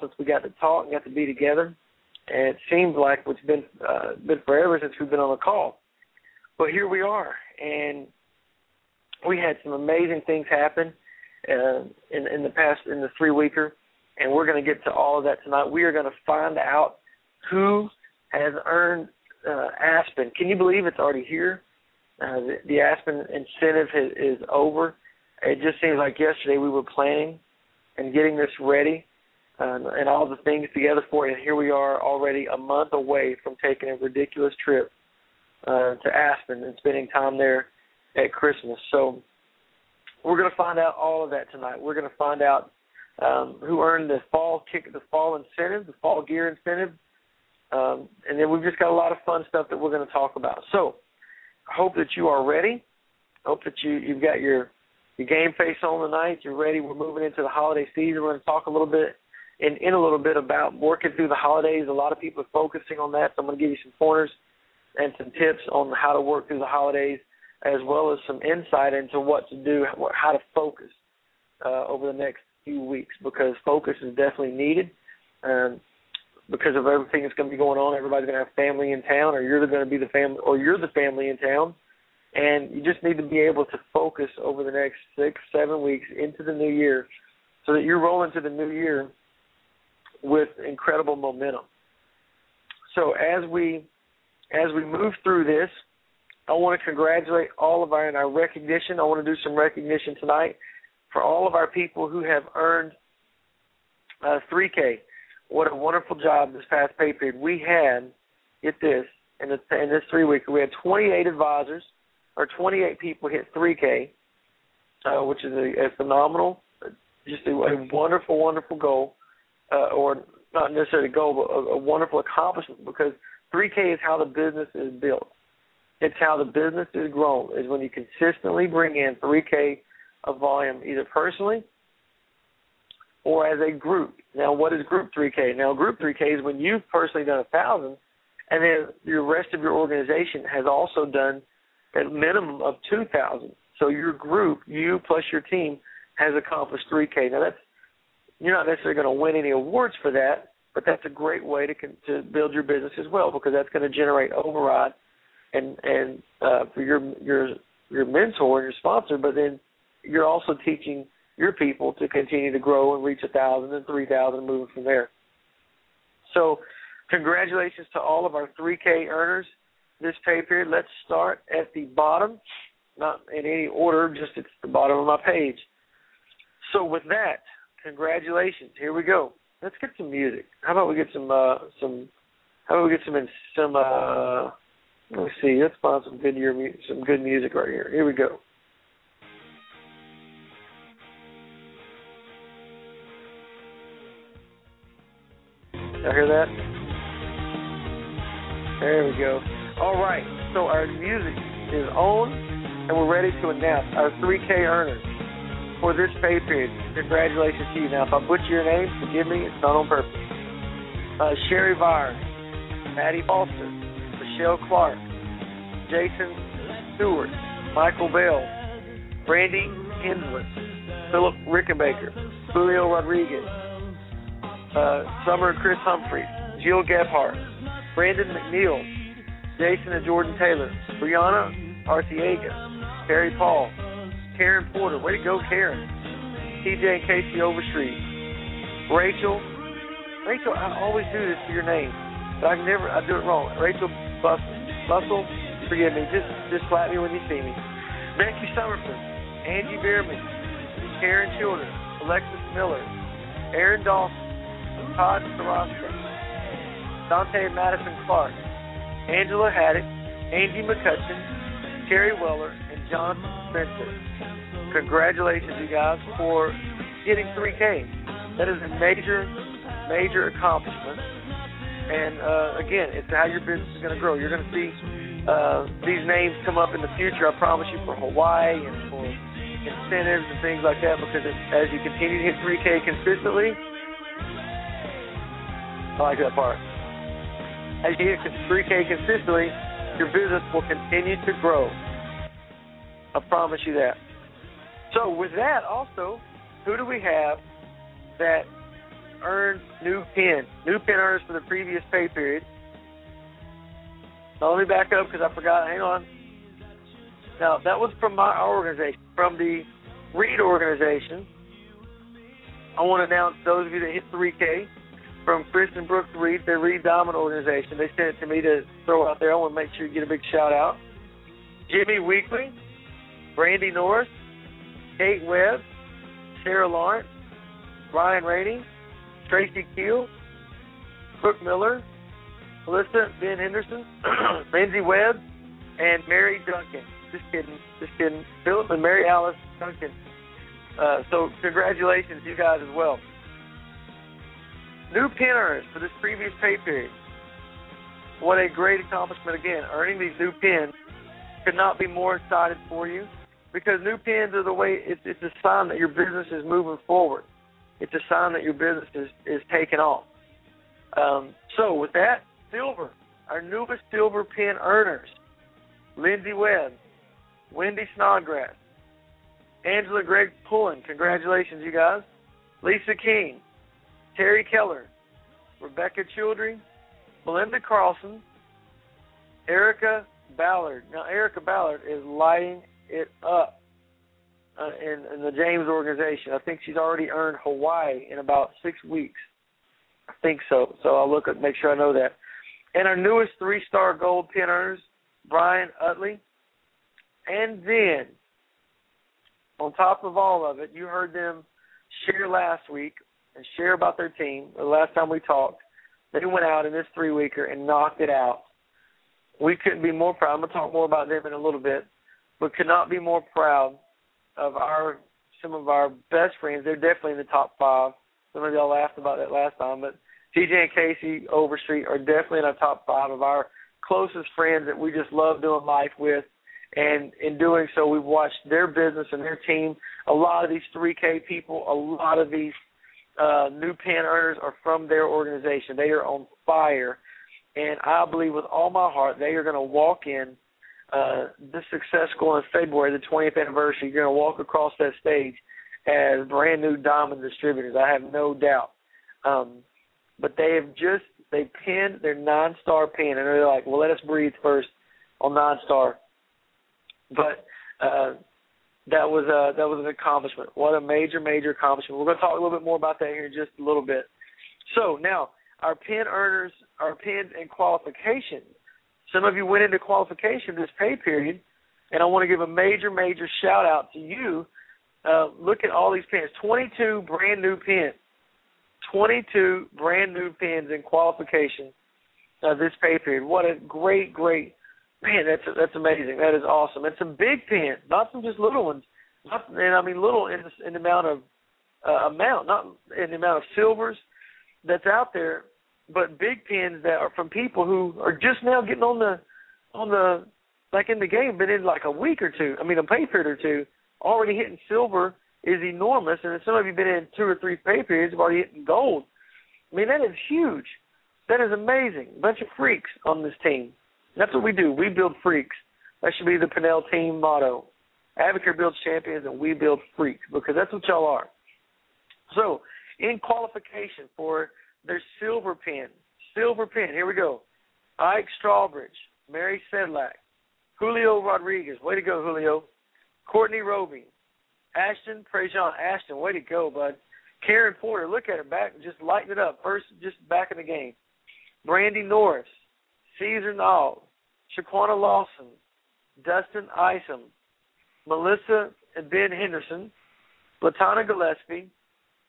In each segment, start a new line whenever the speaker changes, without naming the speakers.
Since we got to talk and got to be together, and it seems like it's been uh, been forever since we've been on a call. But here we are, and we had some amazing things happen uh, in in the past in the three weeker, and we're going to get to all of that tonight. We are going to find out who has earned uh, Aspen. Can you believe it's already here? Uh, the, the Aspen incentive is, is over. It just seems like yesterday we were planning and getting this ready um, and all the things together for it, and here we are already a month away from taking a ridiculous trip uh, to Aspen and spending time there at Christmas. So we're going to find out all of that tonight. We're going to find out um, who earned the fall kick, the fall incentive, the fall gear incentive, um, and then we've just got a lot of fun stuff that we're going to talk about. So, I hope that you are ready. I hope that you you've got your your game face on tonight. You're ready. We're moving into the holiday season. We're going to talk a little bit in in a little bit about working through the holidays. A lot of people are focusing on that. So I'm going to give you some pointers and some tips on how to work through the holidays, as well as some insight into what to do, how to focus uh, over the next few weeks, because focus is definitely needed. Um, because of everything that's going to be going on, everybody's going to have family in town, or you're going to be the family, or you're the family in town, and you just need to be able to focus over the next six, seven weeks into the new year, so that you roll into the new year with incredible momentum. So as we as we move through this, I want to congratulate all of our in our recognition. I want to do some recognition tonight for all of our people who have earned uh, 3K. What a wonderful job this past pay period. We had, get this, in this, in this three week, we had 28 advisors, or 28 people hit 3K, uh, which is a, a phenomenal, just a, a wonderful, wonderful goal, uh, or not necessarily a goal, but a, a wonderful accomplishment because 3K is how the business is built. It's how the business is grown, is when you consistently bring in 3K of volume, either personally or as a group. Now, what is Group 3K? Now, Group 3K is when you've personally done a thousand, and then the rest of your organization has also done a minimum of 2,000. So your group, you plus your team, has accomplished 3K. Now, that's you're not necessarily going to win any awards for that, but that's a great way to to build your business as well because that's going to generate override and and uh, for your your your mentor and your sponsor, but then you're also teaching your people to continue to grow and reach a thousand and three thousand, moving from there. So Congratulations to all of our 3K earners this pay period. Let's start at the bottom, not in any order, just at the bottom of my page. So with that, congratulations. Here we go. Let's get some music. How about we get some uh some how about we get some some uh let me see, let's find some good year mu- some good music right here. Here we go. Y'all hear that? There we go. All right. So our music is on, and we're ready to announce our 3K earners for this pay period. Congratulations to you. Now, if I butcher your name, forgive me. It's not on purpose. Uh, Sherry Vire, Maddie Foster, Michelle Clark, Jason Stewart, Michael Bell, Brandy Hensler, Philip Rickenbacker, Julio Rodriguez, uh, Summer Chris Humphrey, Jill Gebhardt, Brandon McNeil, Jason and Jordan Taylor, Brianna Arciega, Terry Paul, Karen Porter, way to go, Karen, TJ and Casey Overstreet, Rachel, Rachel, I always do this to your name, but I never, I do it wrong. Rachel Bustle, Bustle, forgive me, just just slap me when you see me. Becky Summerford, Angie Bierman, Karen Childers, Alexis Miller, Aaron Dawson, Todd Sarasta, Dante Madison Clark, Angela Haddock, Angie McCutcheon, Terry Weller, and John Spencer. Congratulations, you guys, for getting 3K. That is a major, major accomplishment. And uh, again, it's how your business is going to grow. You're going to see uh, these names come up in the future. I promise you, for Hawaii and for incentives and things like that. Because it, as you continue to hit 3K consistently, I like that part. As you hit 3K consistently, your business will continue to grow. I promise you that. So with that, also, who do we have that earned new pin, new pin earners for the previous pay period? Now let me back up because I forgot. Hang on. Now that was from my organization, from the Reed organization. I want to announce those of you that hit 3K from Chris and Brooks Reed, their Reed Diamond organization. They sent it to me to throw out there. I want to make sure you get a big shout out. Jimmy Weekly, Brandy Norris, Kate Webb, Sarah Lawrence, Ryan Rainey, Tracy Keel, Brooke Miller, Melissa Ben Henderson, Lindsay Webb, and Mary Duncan. Just kidding, just kidding. Philip and Mary Alice Duncan. Uh, so congratulations, you guys as well. New pin earners for this previous pay period. What a great accomplishment again. Earning these new pins could not be more excited for you because new pins are the way it's, it's a sign that your business is moving forward. It's a sign that your business is, is taking off. Um, so with that, silver, our newest silver pin earners, Lindsay Webb, Wendy Snodgrass, Angela Greg Pullen, congratulations you guys, Lisa King, Terry Keller, Rebecca Childry, Melinda Carlson, Erica Ballard. Now, Erica Ballard is lighting it up uh, in, in the James organization. I think she's already earned Hawaii in about six weeks. I think so. So I'll look at make sure I know that. And our newest three-star gold pin earners, Brian Utley. And then, on top of all of it, you heard them share last week and share about their team. The last time we talked, they went out in this three-weeker and knocked it out. We couldn't be more proud. I'm to talk more about them in a little bit, but could not be more proud of our some of our best friends. They're definitely in the top five. Some of y'all laughed about that last time, but TJ and Casey Overstreet are definitely in our top five of our closest friends that we just love doing life with. And in doing so, we've watched their business and their team. A lot of these 3K people, a lot of these uh, new pin earners are from their organization. They are on fire. And I believe with all my heart they are going to walk in uh, this success school in February, the 20th anniversary. You're going to walk across that stage as brand new diamond distributors. I have no doubt. Um, but they have just they pinned their non-star pin, and they're like, well, let us breathe first on non-star." But uh, that was a that was an accomplishment. What a major major accomplishment. We're going to talk a little bit more about that here in just a little bit. So now our pin earners, our pins and qualification. Some of you went into qualification this pay period, and I want to give a major, major shout out to you. Uh, look at all these pins 22 brand new pins. 22 brand new pins in qualification uh, this pay period. What a great, great man! That's that's amazing. That is awesome. And some big pins, not some just little ones. Not, and I mean little in the, in the amount of uh, amount, not in the amount of silvers that's out there, but big pins that are from people who are just now getting on the on the like in the game, been in like a week or two. I mean, a pay period or two, already hitting silver is enormous, and some of you been in two or three pay periods, have already hitting gold. I mean, that is huge. That is amazing. A bunch of freaks on this team. That's what we do. We build freaks. That should be the Pinnell team motto. Advocare builds champions, and we build freaks because that's what y'all are. So, in qualification for their silver pin, silver pin, here we go. Ike Strawbridge, Mary Sedlak, Julio Rodriguez, way to go, Julio. Courtney Roby, Ashton Prejean, Ashton, way to go, bud. Karen Porter, look at her back, just lighting it up. First, just back in the game. Brandy Norris, Caesar Nall, Shaquana Lawson, Dustin Isom, Melissa and Ben Henderson, Latana Gillespie,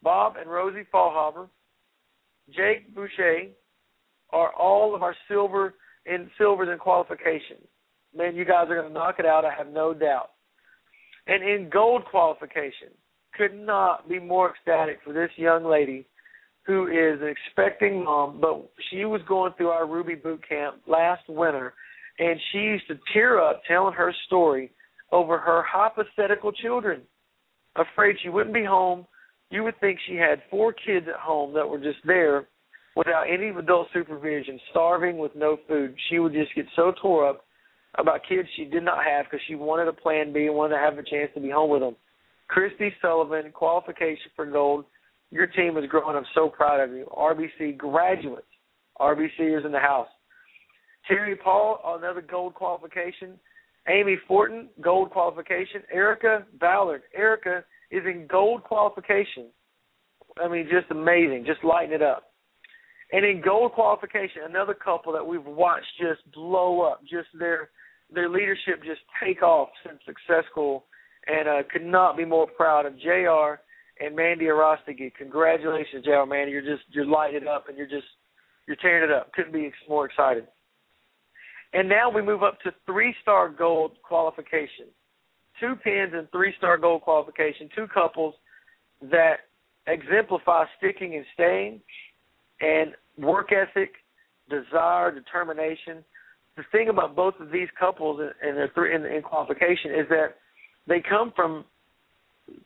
Bob and Rosie Fallhaber, Jake Boucher are all of our silver in silvers in qualification. Man, you guys are going to knock it out. I have no doubt. And in gold qualification, could not be more ecstatic for this young lady who is an expecting mom, but she was going through our Ruby boot camp last winter, and she used to tear up telling her story over her hypothetical children, afraid she wouldn't be home. You would think she had four kids at home that were just there without any adult supervision, starving with no food. She would just get so tore up about kids she did not have because she wanted a plan B and wanted to have a chance to be home with them. Christy Sullivan, qualification for gold. Your team is growing. I'm so proud of you. RBC graduates. RBC is in the house. Terry Paul, another gold qualification. Amy Fortin, gold qualification. Erica Ballard. Erica is in gold qualification. I mean, just amazing. Just lighting it up. And in gold qualification, another couple that we've watched just blow up, just their their leadership just take off since successful, and uh, could not be more proud of Jr. and Mandy Arostegui. Congratulations, Jr. Mandy, you're just you're lighting it up, and you're just you're tearing it up. Couldn't be more excited. And now we move up to three star gold qualification. Two pins and three star gold qualification, two couples that exemplify sticking and staying and work ethic, desire, determination. The thing about both of these couples and their three in, in qualification is that they come from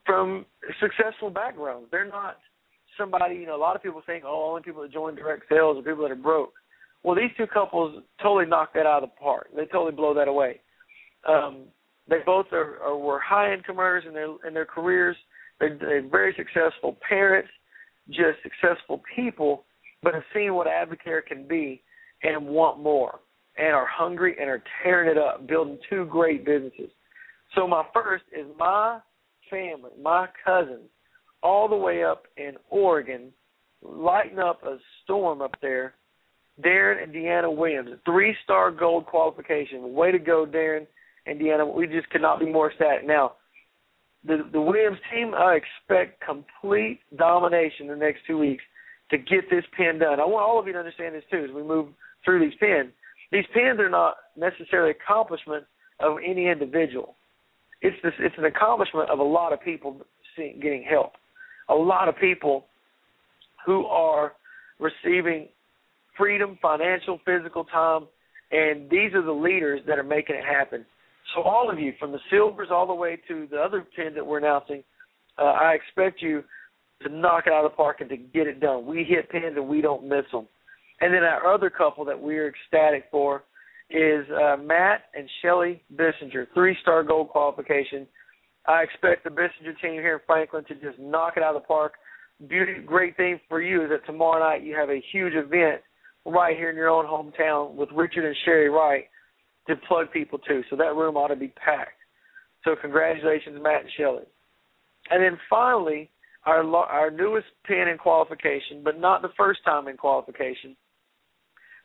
from successful backgrounds. They're not somebody, you know, a lot of people think, oh, only people that join direct sales are people that are broke. Well, these two couples totally knock that out of the park. They totally blow that away. Um, they both are, are were high income earners in their in their careers. They're, they're very successful parents, just successful people, but have seen what Advocare can be and want more, and are hungry and are tearing it up, building two great businesses. So my first is my family, my cousins, all the way up in Oregon, lighting up a storm up there. Darren and Deanna Williams, three star gold qualification. Way to go, Darren and Deanna. We just could not be more ecstatic. Now, the the Williams team, I expect complete domination in the next two weeks to get this pin done. I want all of you to understand this too as we move through these pins. These pins are not necessarily accomplishment of any individual. It's this, it's an accomplishment of a lot of people seeing, getting help. A lot of people who are receiving freedom, financial, physical time, and these are the leaders that are making it happen. So all of you, from the silvers all the way to the other ten that we're announcing, uh, I expect you to knock it out of the park and to get it done. We hit pins and we don't miss them. And then our other couple that we're ecstatic for is uh, Matt and Shelly Bissinger, three-star gold qualification. I expect the Bissinger team here in Franklin to just knock it out of the park. Beauty, great thing for you is that tomorrow night you have a huge event right here in your own hometown with Richard and Sherry Wright to plug people to. So that room ought to be packed. So congratulations, Matt and Shelley. And then finally, our our newest pin in qualification, but not the first time in qualification.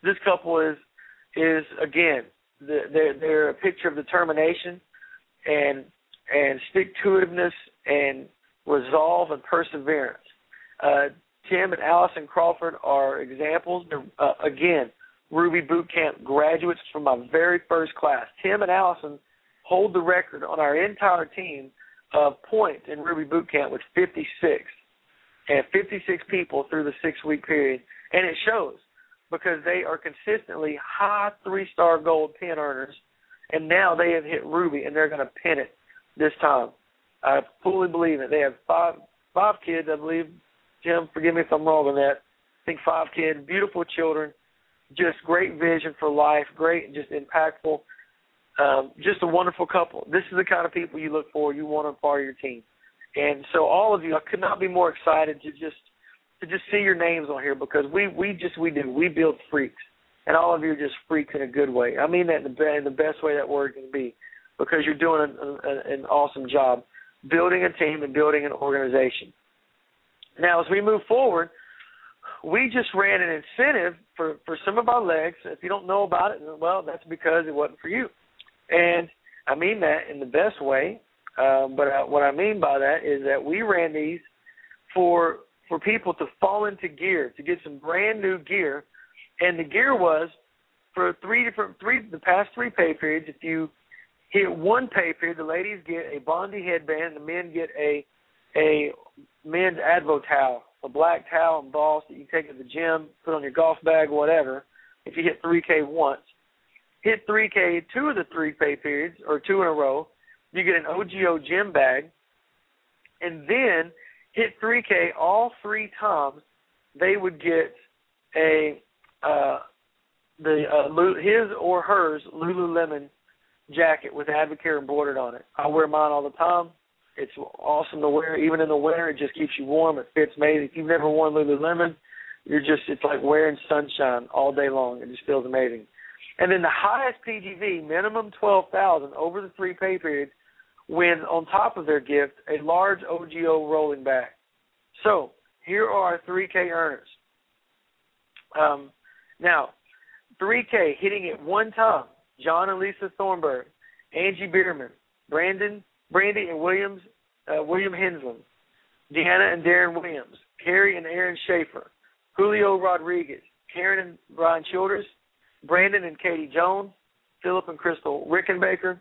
This couple is is again the, they're they're a picture of determination and and stick to itiveness and resolve and perseverance. Uh, Tim and Allison Crawford are examples. Uh, again, Ruby Boot Camp graduates from my very first class. Tim and Allison hold the record on our entire team of points in Ruby Boot Camp with 56, and 56 people through the six-week period, and it shows because they are consistently high three-star gold pin earners, and now they have hit Ruby, and they're going to pin it this time. I fully believe it. They have five five kids, I believe. Jim, forgive me if I'm wrong on that. I think five kids, beautiful children, just great vision for life, great just impactful. Um, just a wonderful couple. This is the kind of people you look for, you want on part of your team. And so all of you, I could not be more excited to just to just see your names on here because we we just we do we build freaks, and all of you are just freaks in a good way. I mean that in the, in the best way that word can be, because you're doing an, an, an awesome job building a team and building an organization. Now, as we move forward, we just ran an incentive for for some of our legs. If you don't know about it, well, that's because it wasn't for you. And I mean that in the best way. Um, but uh, what I mean by that is that we ran these for for people to fall into gear, to get some brand new gear, and the gear was for three different three the past three pay periods. If you hit one pay period, the ladies get a Bondi headband, the men get a a men's Advo towel, a black towel and boss that you take to the gym, put on your golf bag, whatever. If you hit 3K once, hit 3K two of the three pay periods or two in a row, you get an OGO gym bag, and then hit 3K all three times, they would get a uh, the uh, his or hers Lululemon jacket with Advocare embroidered on it. I wear mine all the time. It's awesome to wear, even in the winter. It just keeps you warm. It fits amazing. If you've never worn Lululemon, you're just it's like wearing sunshine all day long. It just feels amazing. And then the highest PGV, minimum twelve thousand over the three pay periods, wins on top of their gift a large OGO rolling bag. So here are three K earners. Um, now, three K hitting it one time. John and Lisa Thornburg, Angie Bierman, Brandon, Brandy and Williams, uh, William Hensland, Deanna and Darren Williams, Carrie and Aaron Schaefer, Julio Rodriguez, Karen and Brian Childers, Brandon and Katie Jones, Philip and Crystal Rickenbaker,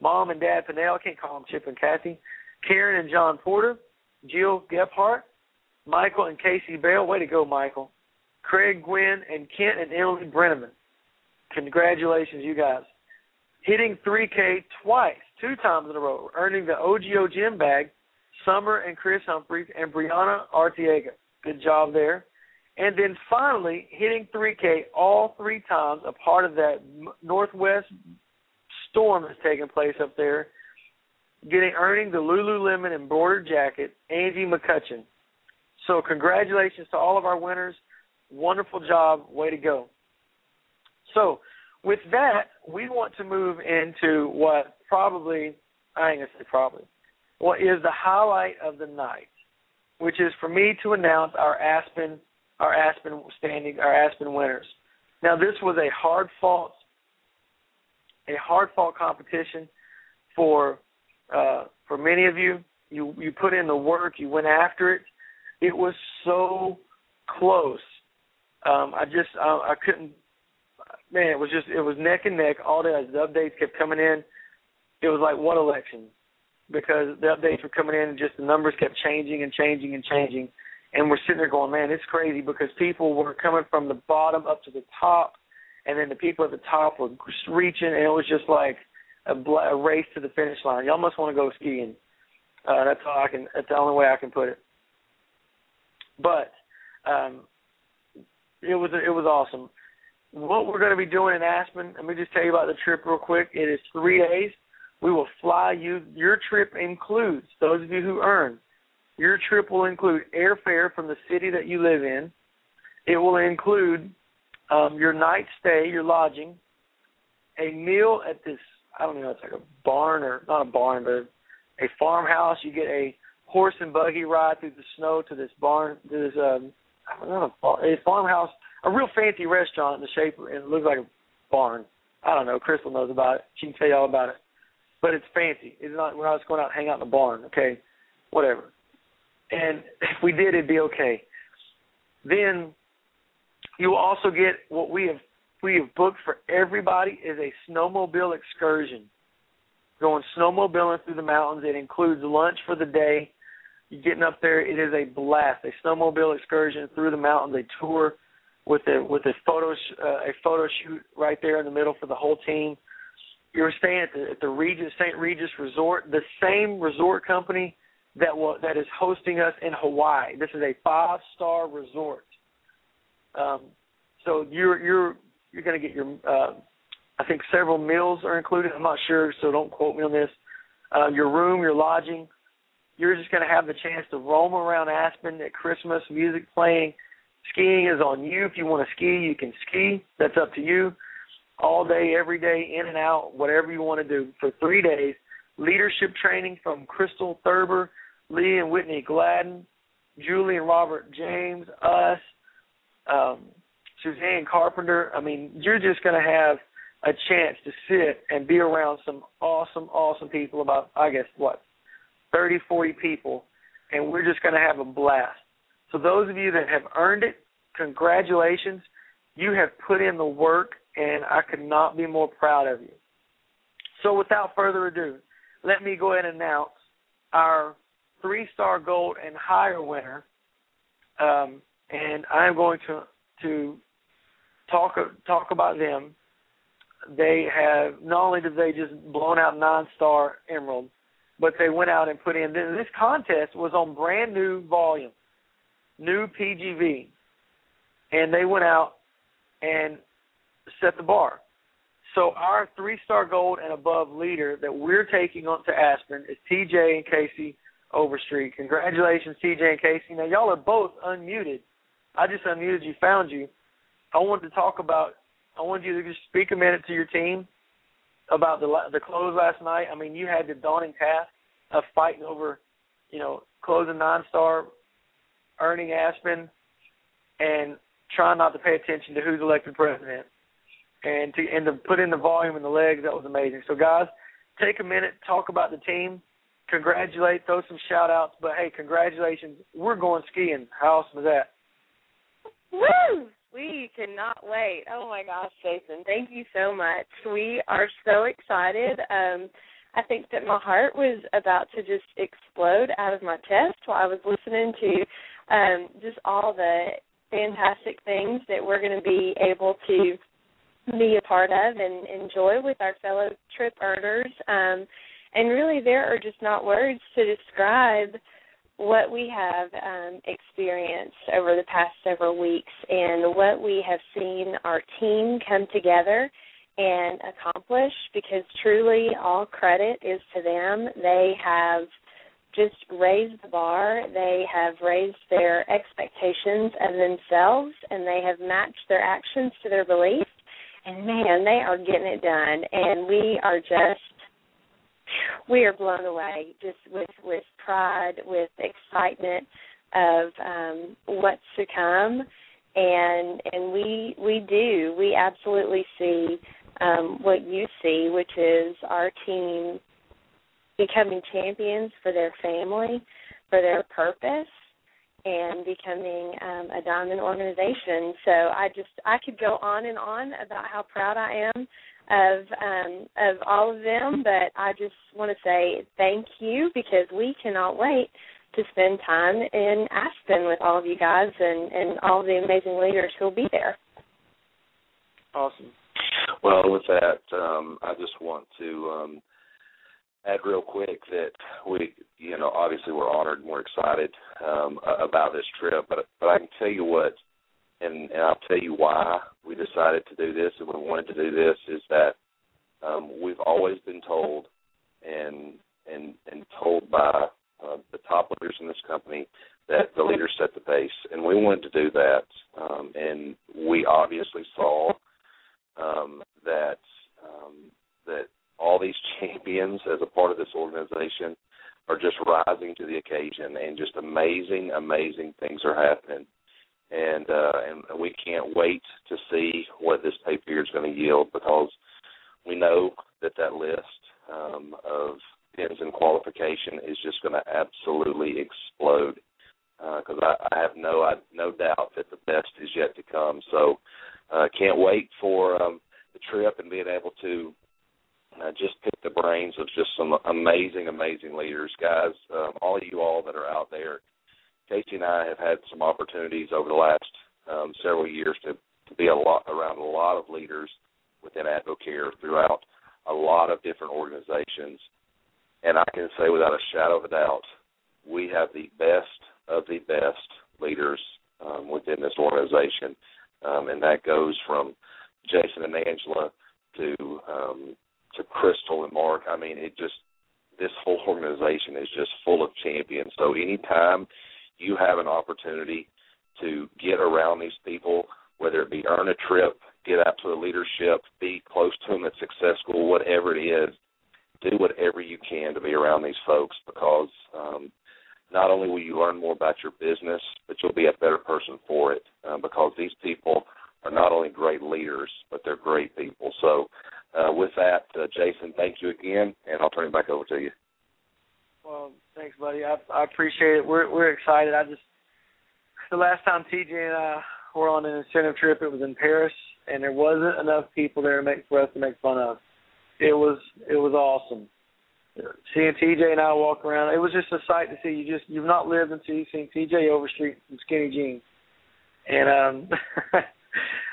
Mom and Dad Pinnell, I can't call them Chip and Kathy, Karen and John Porter, Jill Gephardt, Michael and Casey Bell, way to go, Michael, Craig Gwynn, and Kent and Emily Brenneman. Congratulations, you guys. Hitting 3K twice, two times in a row, earning the OGO gym bag, Summer and Chris Humphreys and Brianna Artiega. Good job there. And then finally, hitting 3K all three times, a part of that Northwest storm that's taking place up there, getting earning the Lululemon embroidered jacket, Angie McCutcheon. So congratulations to all of our winners. Wonderful job. Way to go. So with that, we want to move into what probably, I ain't to say probably, what is the highlight of the night, which is for me to announce our Aspen, our Aspen standing, our Aspen winners. Now this was a hard fought, a hard fought competition for uh, for many of you. You you put in the work, you went after it. It was so close. Um, I just I, I couldn't man, it was just it was neck and neck all day. The updates kept coming in, it was like what election? Because the updates were coming in and just the numbers kept changing and changing and changing, and we're sitting there going, man, it's crazy because people were coming from the bottom up to the top, and then the people at the top were reaching, and it was just like a, bl- a race to the finish line. You almost want to go skiing. Uh, that's all I can. That's the only way I can put it. But um, it was it was awesome what we're going to be doing in Aspen, let me just tell you about the trip real quick. It is three days. We will fly you. Your trip includes, those of you who earn, your trip will include airfare from the city that you live in. It will include um, your night stay, your lodging, a meal at this, I don't know, it's like a barn or not a barn, but a farmhouse. You get a horse and buggy ride through the snow to this barn, to this um, I don't know, a farmhouse, a real fancy restaurant in the shape, and it looks like a barn. I don't know. Crystal knows about it. She can tell you all about it. But it's fancy. It's not. We're not just going out and hang out in the barn. Okay, whatever. And if we did, it'd be okay. Then you will also get what we have we have booked for everybody is a snowmobile excursion. Going snowmobiling through the mountains. It includes lunch for the day. You're getting up there. It is a blast. A snowmobile excursion through the mountains. A tour with a with a photo uh, a photo shoot right there in the middle for the whole team. You're staying at the at the Regis St. Regis Resort, the same resort company that will that is hosting us in Hawaii. This is a five star resort. Um, so you're you're you're going to get your uh, I think several meals are included. I'm not sure, so don't quote me on this. Uh, your room, your lodging. You're just going to have the chance to roam around Aspen at Christmas, music playing. Skiing is on you. If you want to ski, you can ski. That's up to you. All day, every day, in and out, whatever you want to do for three days. Leadership training from Crystal Thurber, Lee and Whitney Gladden, Julie and Robert James, us, um, Suzanne Carpenter. I mean, you're just going to have a chance to sit and be around some awesome, awesome people. About I guess what, thirty, forty people, and we're just going to have a blast. So those of you that have earned it, congratulations. You have put in the work, and I could not be more proud of you. So without further ado, let me go ahead and announce our three-star gold and higher winner. Um, and I'm going to to talk talk about them. They have not only did they just blown out nine star emerald, but they went out and put in this contest was on brand new volume, new PGV, and they went out and set the bar. So our three star gold and above leader that we're taking on to Aspen is TJ and Casey Overstreet. Congratulations, TJ and Casey. Now y'all are both unmuted. I just unmuted you, found you. I wanted to talk about. I wanted you to just speak a minute to your team about the the close last night. I mean, you had the daunting task of fighting over, you know, closing nine star, earning Aspen, and trying not to pay attention to who's elected president, and to and to put in the volume and the legs. That was amazing. So guys, take a minute, talk about the team, congratulate, throw some shout outs. But hey, congratulations, we're going skiing. How awesome is that?
Woo! We cannot wait. Oh my gosh, Jason, thank you so much. We are so excited. Um, I think that my heart was about to just explode out of my chest while I was listening to um, just all the fantastic things that we're going to be able to be a part of and enjoy with our fellow trip earners. Um, and really, there are just not words to describe what we have um, experienced over the past several weeks and what we have seen our team come together and accomplish because truly all credit is to them. They have just raised the bar, they have raised their expectations of themselves, and they have matched their actions to their beliefs. And man, they are getting it done. And we are just we are blown away just with with pride, with excitement of um, what's to come, and and we we do. We absolutely see um, what you see, which is our team becoming champions for their family, for their purpose, and becoming um, a diamond organization. So I just I could go on and on about how proud I am of um, of all of them, but I just want to say thank you because we cannot wait to spend time in Aspen with all of you guys and and all the amazing leaders who'll be there.
Awesome.
Well, with that, um, I just want to um, add real quick that we, you know, obviously we're honored and we're excited um, about this trip, but but I can tell you what and, and I'll tell you why we decided to do this and we wanted to do this is that um, we've always been told and and and told by uh, the top leaders in this company that the leaders set the pace, and we wanted to do that, um, and we obviously saw um, that um, that all these champions as a part of this organization are just rising to the occasion, and just amazing, amazing things are happening. And uh, and we can't wait to see what this pay period is going to yield because we know that that list um, of pins and qualification is just going to absolutely explode because uh, I, I have no I, no doubt that the best is yet to come. So uh, can't wait for um, the trip and being able to uh, just picked the brains of just some amazing, amazing leaders, guys. Um, all of you all that are out there, Casey and I have had some opportunities over the last um, several years to, to be a lot around a lot of leaders within AdvoCare throughout a lot of different organizations, and I can say without a shadow of a doubt, we have the best of the best leaders um, within this organization, um, and that goes from Jason and Angela to um, to Crystal and Mark. I mean, it just this whole organization is just full of champions. So anytime you have an opportunity to get around these people, whether it be earn a trip, get out to the leadership, be close to them at Success School, whatever it is, do whatever you can to be around these folks because um, not only will you learn more about your business, but you'll be a better person for it um, because these people are not only great leaders, but they're great people. So, uh, with that, uh, Jason, thank you again, and I'll turn it back over to you.
Well, thanks, buddy. I, I appreciate it. We're we're excited. I just the last time TJ and I were on an incentive trip, it was in Paris, and there wasn't enough people there to make for us to make fun of. It was it was awesome. Seeing TJ and I walk around, it was just a sight to see. You just you've not lived until you've seen TJ Overstreet in skinny jeans, and um,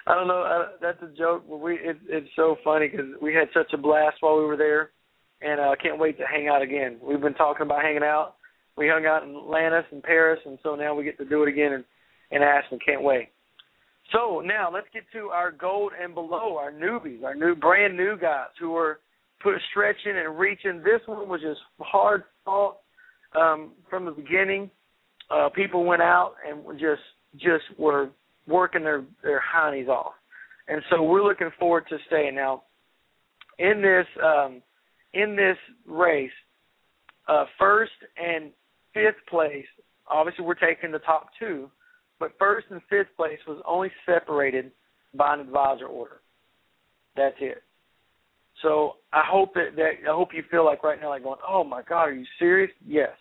I don't know. I, that's a joke, but we it, it's so funny because we had such a blast while we were there, and I uh, can't wait to hang out again. We've been talking about hanging out. We hung out in Atlantis and Paris, and so now we get to do it again in, in Aspen. Can't wait. So now let's get to our gold and below, our newbies, our new brand new guys who are put stretching and reaching. This one was just hard fought um, from the beginning. Uh, people went out and just just were working their their heinies off, and so we're looking forward to staying now. In this um, in this race, uh, first and fifth place, obviously we're taking the top two, but first and fifth place was only separated by an advisor order. That's it. So I hope that, that I hope you feel like right now, like going, "Oh my God, are you serious?" Yes,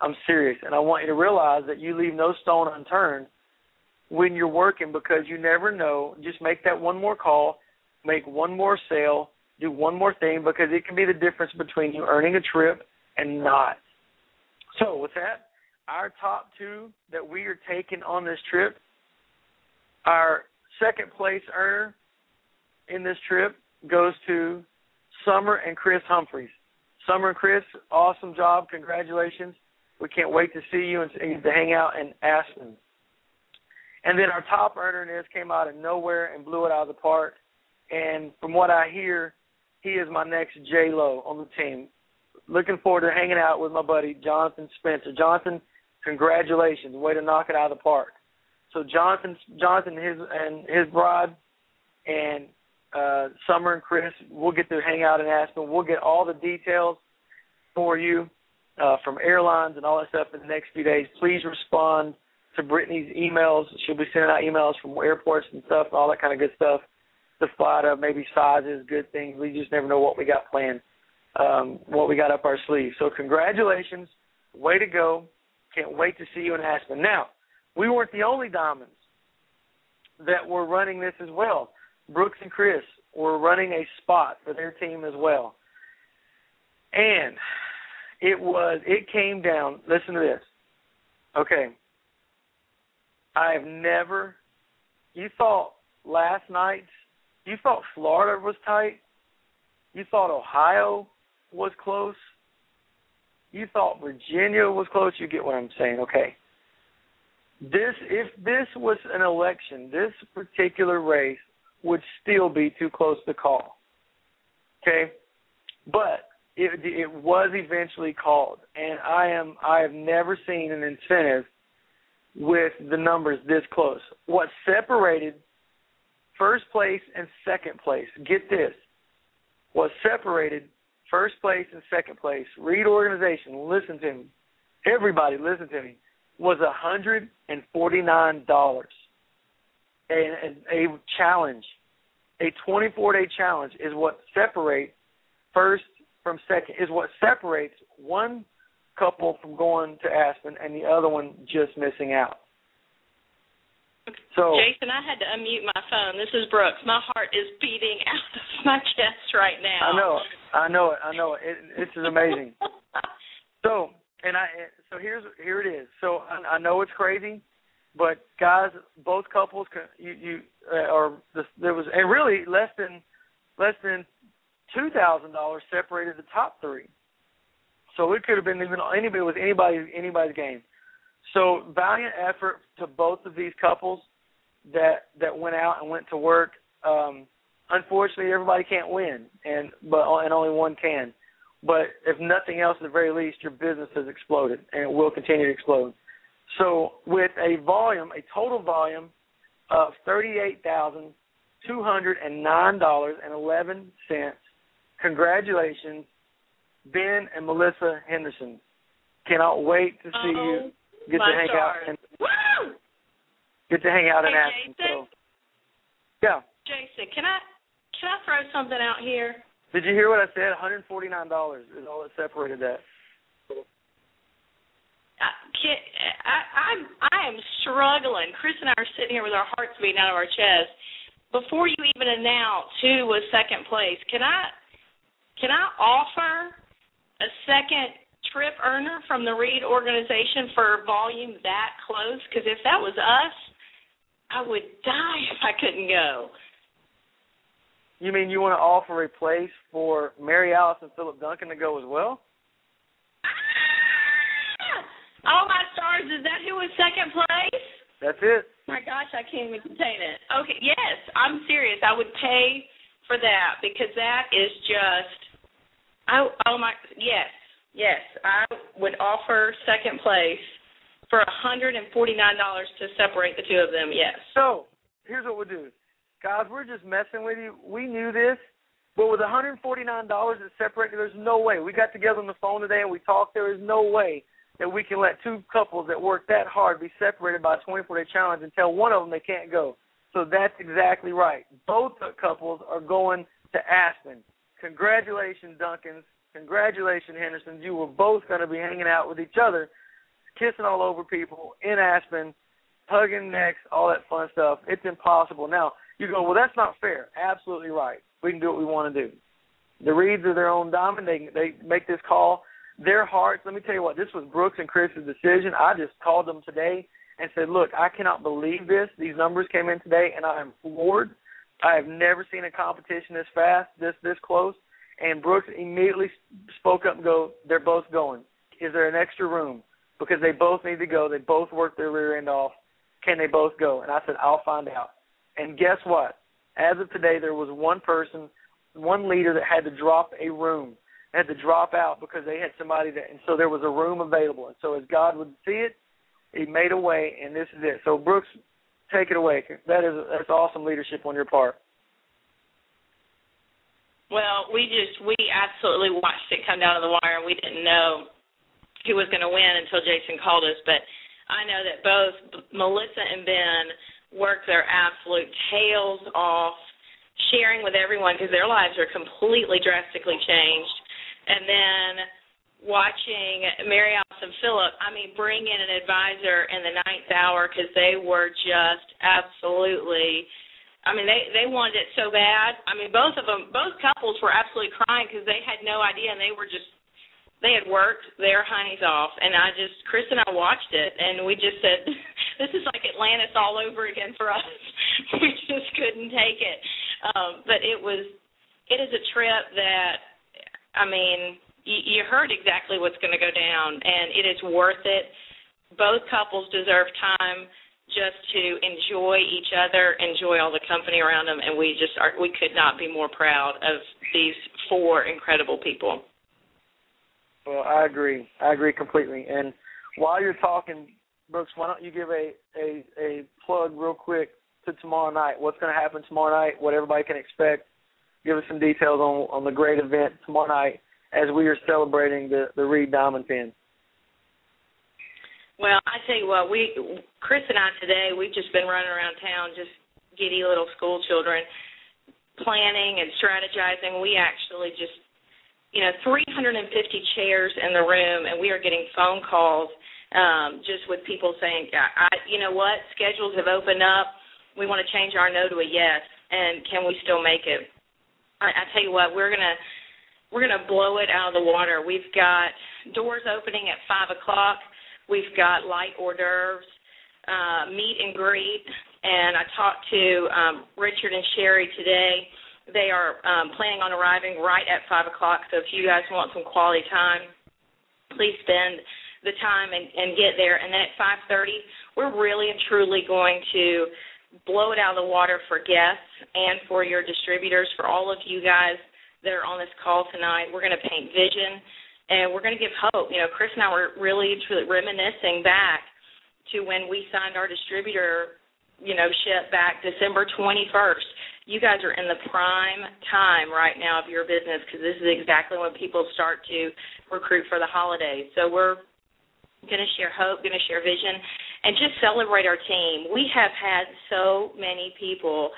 I'm serious, and I want you to realize that you leave no stone unturned when you're working because you never know. Just make that one more call, make one more sale, do one more thing because it can be the difference between you earning a trip and not. So, with that, our top two that we are taking on this trip, our second place earner in this trip goes to Summer and Chris Humphreys. Summer and Chris, awesome job. Congratulations. We can't wait to see you and to hang out in Aspen. And then our top earner in this came out of nowhere and blew it out of the park. And from what I hear, he is my next J Lo on the team. Looking forward to hanging out with my buddy Jonathan Spencer. Jonathan, congratulations, way to knock it out of the park. So Jonathan, Jonathan, his and his bride, and uh, Summer and Chris, we'll get to hang out in Aspen. We'll get all the details for you uh, from airlines and all that stuff in the next few days. Please respond to Brittany's emails. She'll be sending out emails from airports and stuff, all that kind of good stuff. The flight of maybe sizes, good things. We just never know what we got planned, um, what we got up our sleeve. So congratulations, way to go! Can't wait to see you in Aspen. Now, we weren't the only diamonds that were running this as well. Brooks and Chris were running a spot for their team as well, and it was it came down. Listen to this. Okay, I have never. You thought last night's. You thought Florida was tight. You thought Ohio was close. You thought Virginia was close. You get what I'm saying, okay? This, if this was an election, this particular race would still be too close to call. Okay, but it, it was eventually called, and I am I have never seen an incentive with the numbers this close. What separated first place and second place, get this, what separated first place and second place, Reed organization, listen to me. Everybody listen to me. Was a hundred and. A, challenge, a twenty four day challenge is what separates first from second is what separates one couple from going to Aspen and the other one just missing out. So
Jason, I had to unmute my phone. This is Brooks. My heart is beating out of my chest right now.
I know, I know it, I know it. it this is amazing. so, and I, so here's here it is. So I, I know it's crazy, but guys, both couples, you you uh, or the, there was, and really less than less than two thousand dollars separated the top three. So it could have been even anybody with anybody anybody's game. So valiant effort to both of these couples that that went out and went to work. Um, unfortunately, everybody can't win, and but and only one can. But if nothing else, at the very least, your business has exploded, and it will continue to explode. So with a volume, a total volume of thirty-eight thousand two hundred and nine dollars and eleven cents. Congratulations, Ben and Melissa Henderson. Cannot wait to see
oh,
you get to hang
stars.
out and
Woo!
get to hang out in
Hey,
Aspen.
Jason.
So, yeah.
Jason, can I can I throw something out here?
Did you hear what I said? One hundred forty nine dollars is all that separated that.
I, can, I I'm I am struggling. Chris and I are sitting here with our hearts beating out of our chest. Before you even announce who was second place, can I can I offer a second trip earner from the Reed organization for volume that close? Because if that was us, I would die if I couldn't go.
You mean you want to offer a place for Mary Alice and Philip Duncan to go as well?
Oh my stars! Is that who was second place?
That's it.
My gosh, I can't even contain it. Okay, yes, I'm serious. I would pay for that because that is just. Oh, oh my, yes, yes. I would offer second place for a hundred and forty nine dollars to separate the two of them. Yes.
So here's what we'll do, guys. We're just messing with you. We knew this, but with a one hundred forty nine dollars to separate, there's no way. We got together on the phone today and we talked. There is no way that we can let two couples that work that hard be separated by a 24 day challenge and tell one of them they can't go. So that's exactly right. Both couples are going to Aspen. Congratulations, Duncans. Congratulations, Hendersons. You were both going to be hanging out with each other, kissing all over people in Aspen, hugging necks, all that fun stuff. It's impossible. Now, you go, well, that's not fair. Absolutely right. We can do what we want to do. The Reeds are their own diamond. They they make this call their hearts. Let me tell you what, this was Brooks and Chris's decision. I just called them today and said, look, I cannot believe this. These numbers came in today, and I am floored. I have never seen a competition this fast, this this close. And Brooks immediately spoke up and go, they're both going. Is there an extra room? Because they both need to go. They both work their rear end off. Can they both go? And I said, I'll find out. And guess what? As of today, there was one person, one leader that had to drop a room had to drop out because they had somebody that, and so there was a room available. And so as God would see it, He made a way, and this is it. So Brooks, take it away. That is that's awesome leadership on your part.
Well, we just we absolutely watched it come down to the wire. We didn't know who was going to win until Jason called us, but I know that both Melissa and Ben worked their absolute tails off sharing with everyone because their lives are completely drastically changed. And then watching Mary Alice and Philip, I mean, bring in an advisor in the ninth hour because they were just absolutely. I mean, they they wanted it so bad. I mean, both of them, both couples were absolutely crying because they had no idea, and they were just they had worked their honeys off, and I just Chris and I watched it, and we just said, "This is like Atlantis all over again for us." we just couldn't take it, um, but it was it is a trip that I mean, you, heard exactly what's going to go down, and it is worth it. Both couples deserve time just to enjoy each other, enjoy all the company around them, and we just are we could not be more proud of these four incredible people.
Well, I agree. I agree completely. And while you're talking, Brooks, why don't you give a a, a plug real quick to tomorrow night? What's going to happen tomorrow night? What everybody can expect? Give us some details on on the great event tomorrow night as we are celebrating the the Reed Diamond Pin?
Well, I tell you what, we Chris and I today we've just been running around town, just giddy little school children, planning and strategizing. We actually just, you know, 350 chairs in the room, and we are getting phone calls um, just with people saying, I, you know what, schedules have opened up. We want to change our no to a yes, and can we still make it? I, I tell you what, we're gonna we're gonna blow it out of the water. We've got doors opening at five o'clock. We've got light hors d'oeuvres, uh, meet and greet, and I talked to um, Richard and Sherry today. They are um, planning on arriving right at five o'clock. So if you guys want some quality time, please spend the time and, and get there. And then at 5:30, we're really and truly going to blow it out of the water for guests and for your distributors, for all of you guys that are on this call tonight. We're going to paint vision and we're going to give hope. You know, Chris and I were really truly reminiscing back to when we signed our distributor, you know, ship back December 21st. You guys are in the prime time right now of your business because this is exactly when people start to recruit for the holidays. So we're going to share hope, going to share vision, and just celebrate our team. We have had so many people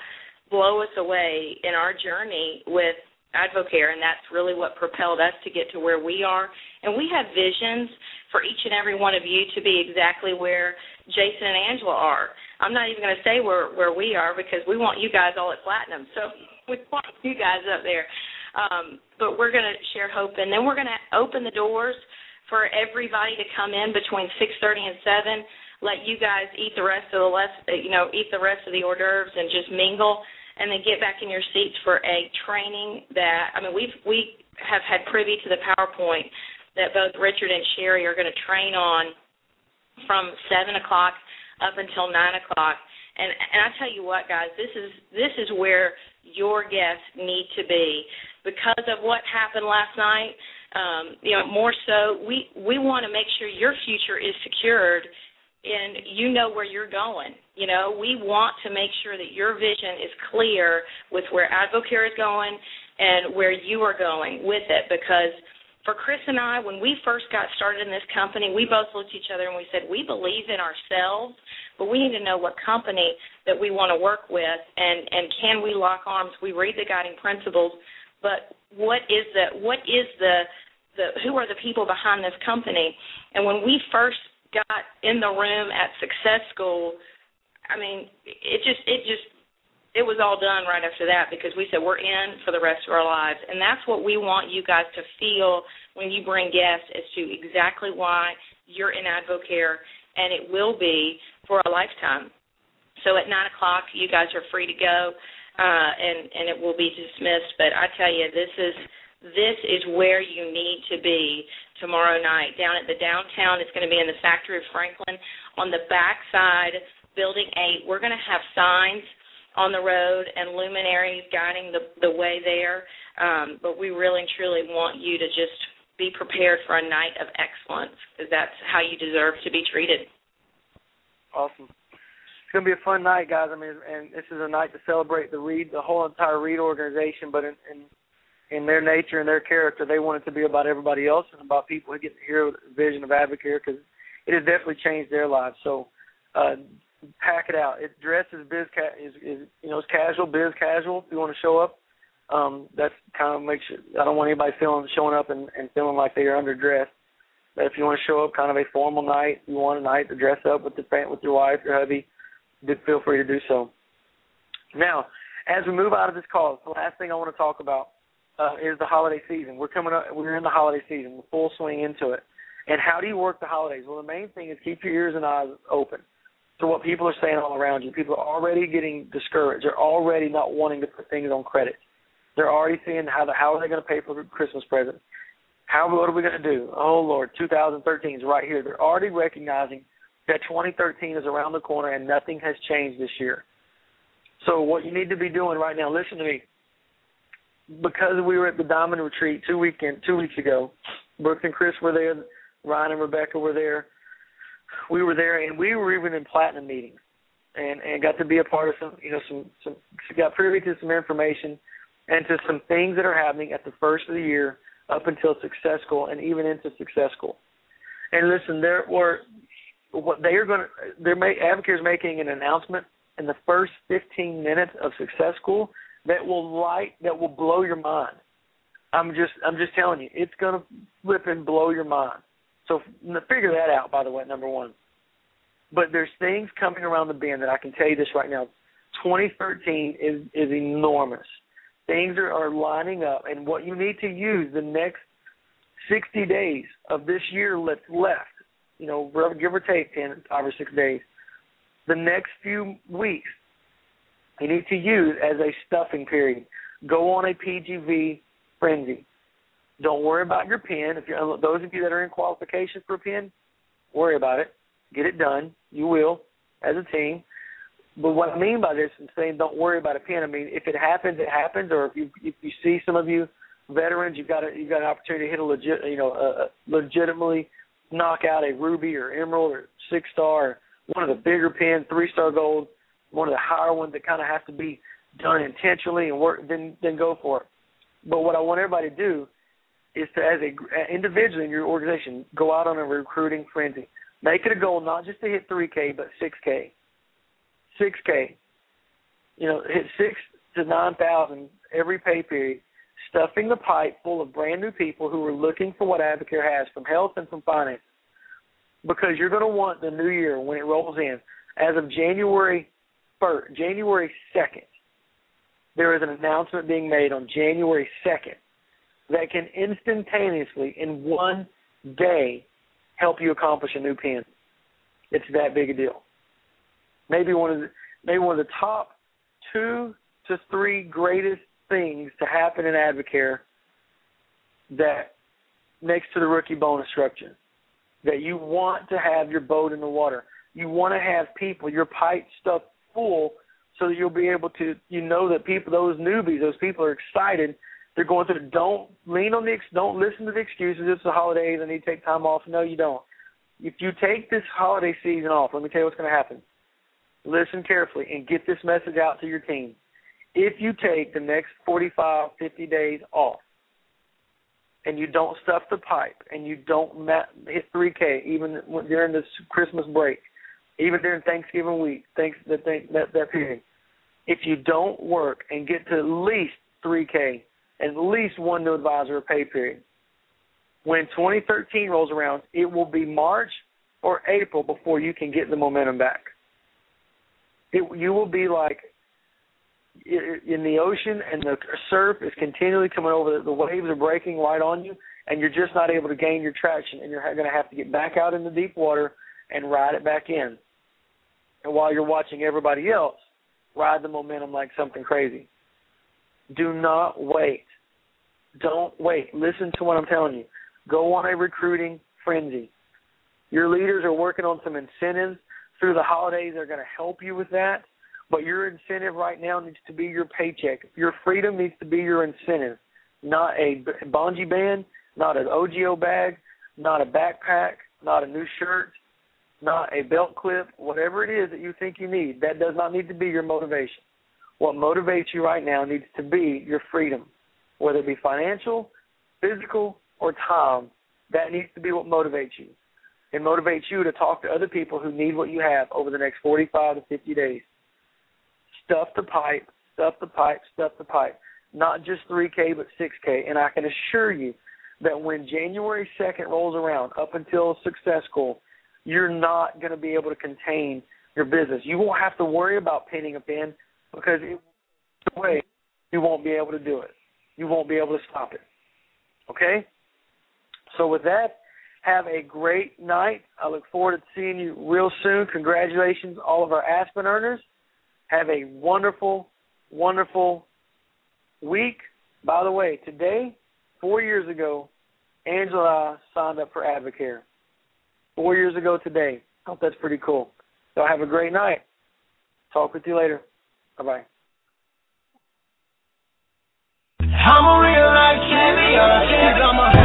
blow us away in our journey with Advocare, and that's really what propelled us to get to where we are. And we have visions for each and every one of you to be exactly where Jason and Angela are. I'm not even going to say where where we are because we want you guys all at platinum. So we want you guys up there. Um, but we're going to share hope, and then we're going to open the doors for everybody to come in between 6:30 and 7. Let you guys eat the rest of the less, you know, eat the rest of the hors d'oeuvres and just mingle, and then get back in your seats for a training that I mean we've we have had privy to the PowerPoint that both Richard and Sherry are going to train on from seven o'clock up until nine o'clock. And and I tell you what, guys, this is this is where your guests need to be because of what happened last night um, you know, more so, we we want to make sure your future is secured and you know where you're going. You know, we want to make sure that your vision is clear with where Advocare is going and where you are going with it because for Chris and I, when we first got started in this company, we both looked at each other and we said, we believe in ourselves, but we need to know what company that we want to work with and, and can we lock arms? We read the guiding principles, but what is the what is the the who are the people behind this company. And when we first got in the room at Success School, I mean, it just it just it was all done right after that because we said we're in for the rest of our lives, and that's what we want you guys to feel when you bring guests as to exactly why you're in Advocare, and it will be for a lifetime. So at nine o'clock, you guys are free to go, uh, and and it will be dismissed. But I tell you, this is this is where you need to be tomorrow night. Down at the downtown, it's going to be in the factory of Franklin. On the back side, building eight, we're going to have signs on the road and luminaries guiding the the way there. Um, but we really and truly want you to just be prepared for a night of excellence because that's how you deserve to be treated.
Awesome. It's gonna be a fun night, guys. I mean, and this is a night to celebrate the Reed, the whole entire Reed organization, but in, in in their nature and their character, they want it to be about everybody else and about people who get to hear the vision of Advocare because it has definitely changed their lives. So uh, pack it out. It dress is biz ca- is, is you know it's casual, biz casual. If you want to show up, um, that's kind of makes you. I don't want anybody feeling showing up and, and feeling like they are underdressed. But if you want to show up, kind of a formal night, you want a night to dress up with the with your wife, your hubby, feel free to do so. Now, as we move out of this call, the last thing I want to talk about uh, is the holiday season. We're coming up. We're in the holiday season. We're full swing into it. And how do you work the holidays? Well, the main thing is keep your ears and eyes open to what people are saying all around you. People are already getting discouraged. They're already not wanting to put things on credit. They're already seeing how the, how are they going to pay for Christmas presents? How what are we going to do? Oh Lord, 2013 is right here. They're already recognizing that 2013 is around the corner and nothing has changed this year. So what you need to be doing right now, listen to me because we were at the Diamond Retreat two weekend two weeks ago. Brooks and Chris were there. Ryan and Rebecca were there. We were there, and we were even in platinum meetings, and and got to be a part of some you know some some got privy to some information and to some things that are happening at the first of the year up until success school and even into success school. And listen, there were what they are going to. They're make, Advocare is making an announcement in the first 15 minutes of success school that will light that will blow your mind. I'm just I'm just telling you, it's going to flip and blow your mind. So figure that out. By the way, number one. But there's things coming around the bend that I can tell you this right now. 2013 is is enormous. Things are, are lining up, and what you need to use the next 60 days of this year that's left, you know, give or take 10, five or six days, the next few weeks, you need to use as a stuffing period. Go on a PGV frenzy. Don't worry about your pin. If you're those of you that are in qualification for a pin, worry about it. Get it done. You will as a team. But what I mean by this is saying don't worry about a pin, I mean if it happens, it happens. Or if you if you see some of you veterans, you've got a you've got an opportunity to hit a legit you know a, a legitimately knock out a ruby or emerald or six star, one of the bigger pins, three star gold, one of the higher ones that kind of has to be done intentionally and work. Then then go for it. But what I want everybody to do is to, as a uh, individually in your organization, go out on a recruiting frenzy. Make it a goal not just to hit 3K, but 6K. 6K. You know, hit six to nine thousand every pay period, stuffing the pipe full of brand new people who are looking for what Advocare has from health and from finance. Because you're going to want the new year when it rolls in. As of January first, January second, there is an announcement being made on January second that can instantaneously, in one day, help you accomplish a new pen. It's that big a deal. Maybe one of the maybe one of the top two to three greatest things to happen in Advocare that next to the rookie bonus structure. That you want to have your boat in the water. You want to have people, your pipe stuffed full so that you'll be able to you know that people those newbies, those people are excited they're going through. Don't lean on the. Don't listen to the excuses. It's the holidays. I need to take time off. No, you don't. If you take this holiday season off, let me tell you what's going to happen. Listen carefully and get this message out to your team. If you take the next 45, 50 days off, and you don't stuff the pipe, and you don't hit 3K even during this Christmas break, even during Thanksgiving week, thanks that that that period, if you don't work and get to at least 3K at least one new advisor pay period. When 2013 rolls around, it will be March or April before you can get the momentum back. It, you will be like in the ocean and the surf is continually coming over, the waves are breaking right on you, and you're just not able to gain your traction, and you're going to have to get back out in the deep water and ride it back in. And while you're watching everybody else ride the momentum like something crazy. Do not wait. Don't wait. Listen to what I'm telling you. Go on a recruiting frenzy. Your leaders are working on some incentives through the holidays. They're going to help you with that. But your incentive right now needs to be your paycheck. Your freedom needs to be your incentive, not a bungee band, not an OGO bag, not a backpack, not a new shirt, not a belt clip, whatever it is that you think you need. That does not need to be your motivation. What motivates you right now needs to be your freedom, whether it be financial, physical, or time. That needs to be what motivates you. It motivates you to talk to other people who need what you have over the next 45 to 50 days. Stuff the pipe, stuff the pipe, stuff the pipe. Not just 3K, but 6K. And I can assure you that when January 2nd rolls around, up until Success School, you're not going to be able to contain your business. You won't have to worry about pinning a pin because it, way you won't be able to do it. You won't be able to stop it. Okay? So with that, have a great night. I look forward to seeing you real soon. Congratulations, all of our Aspen earners. Have a wonderful, wonderful week. By the way, today, four years ago, Angela signed up for Advocare. Four years ago today. I hope that's pretty cool. So have a great night. Talk with you later. Bye bye.
I'm a real life champion. I'm a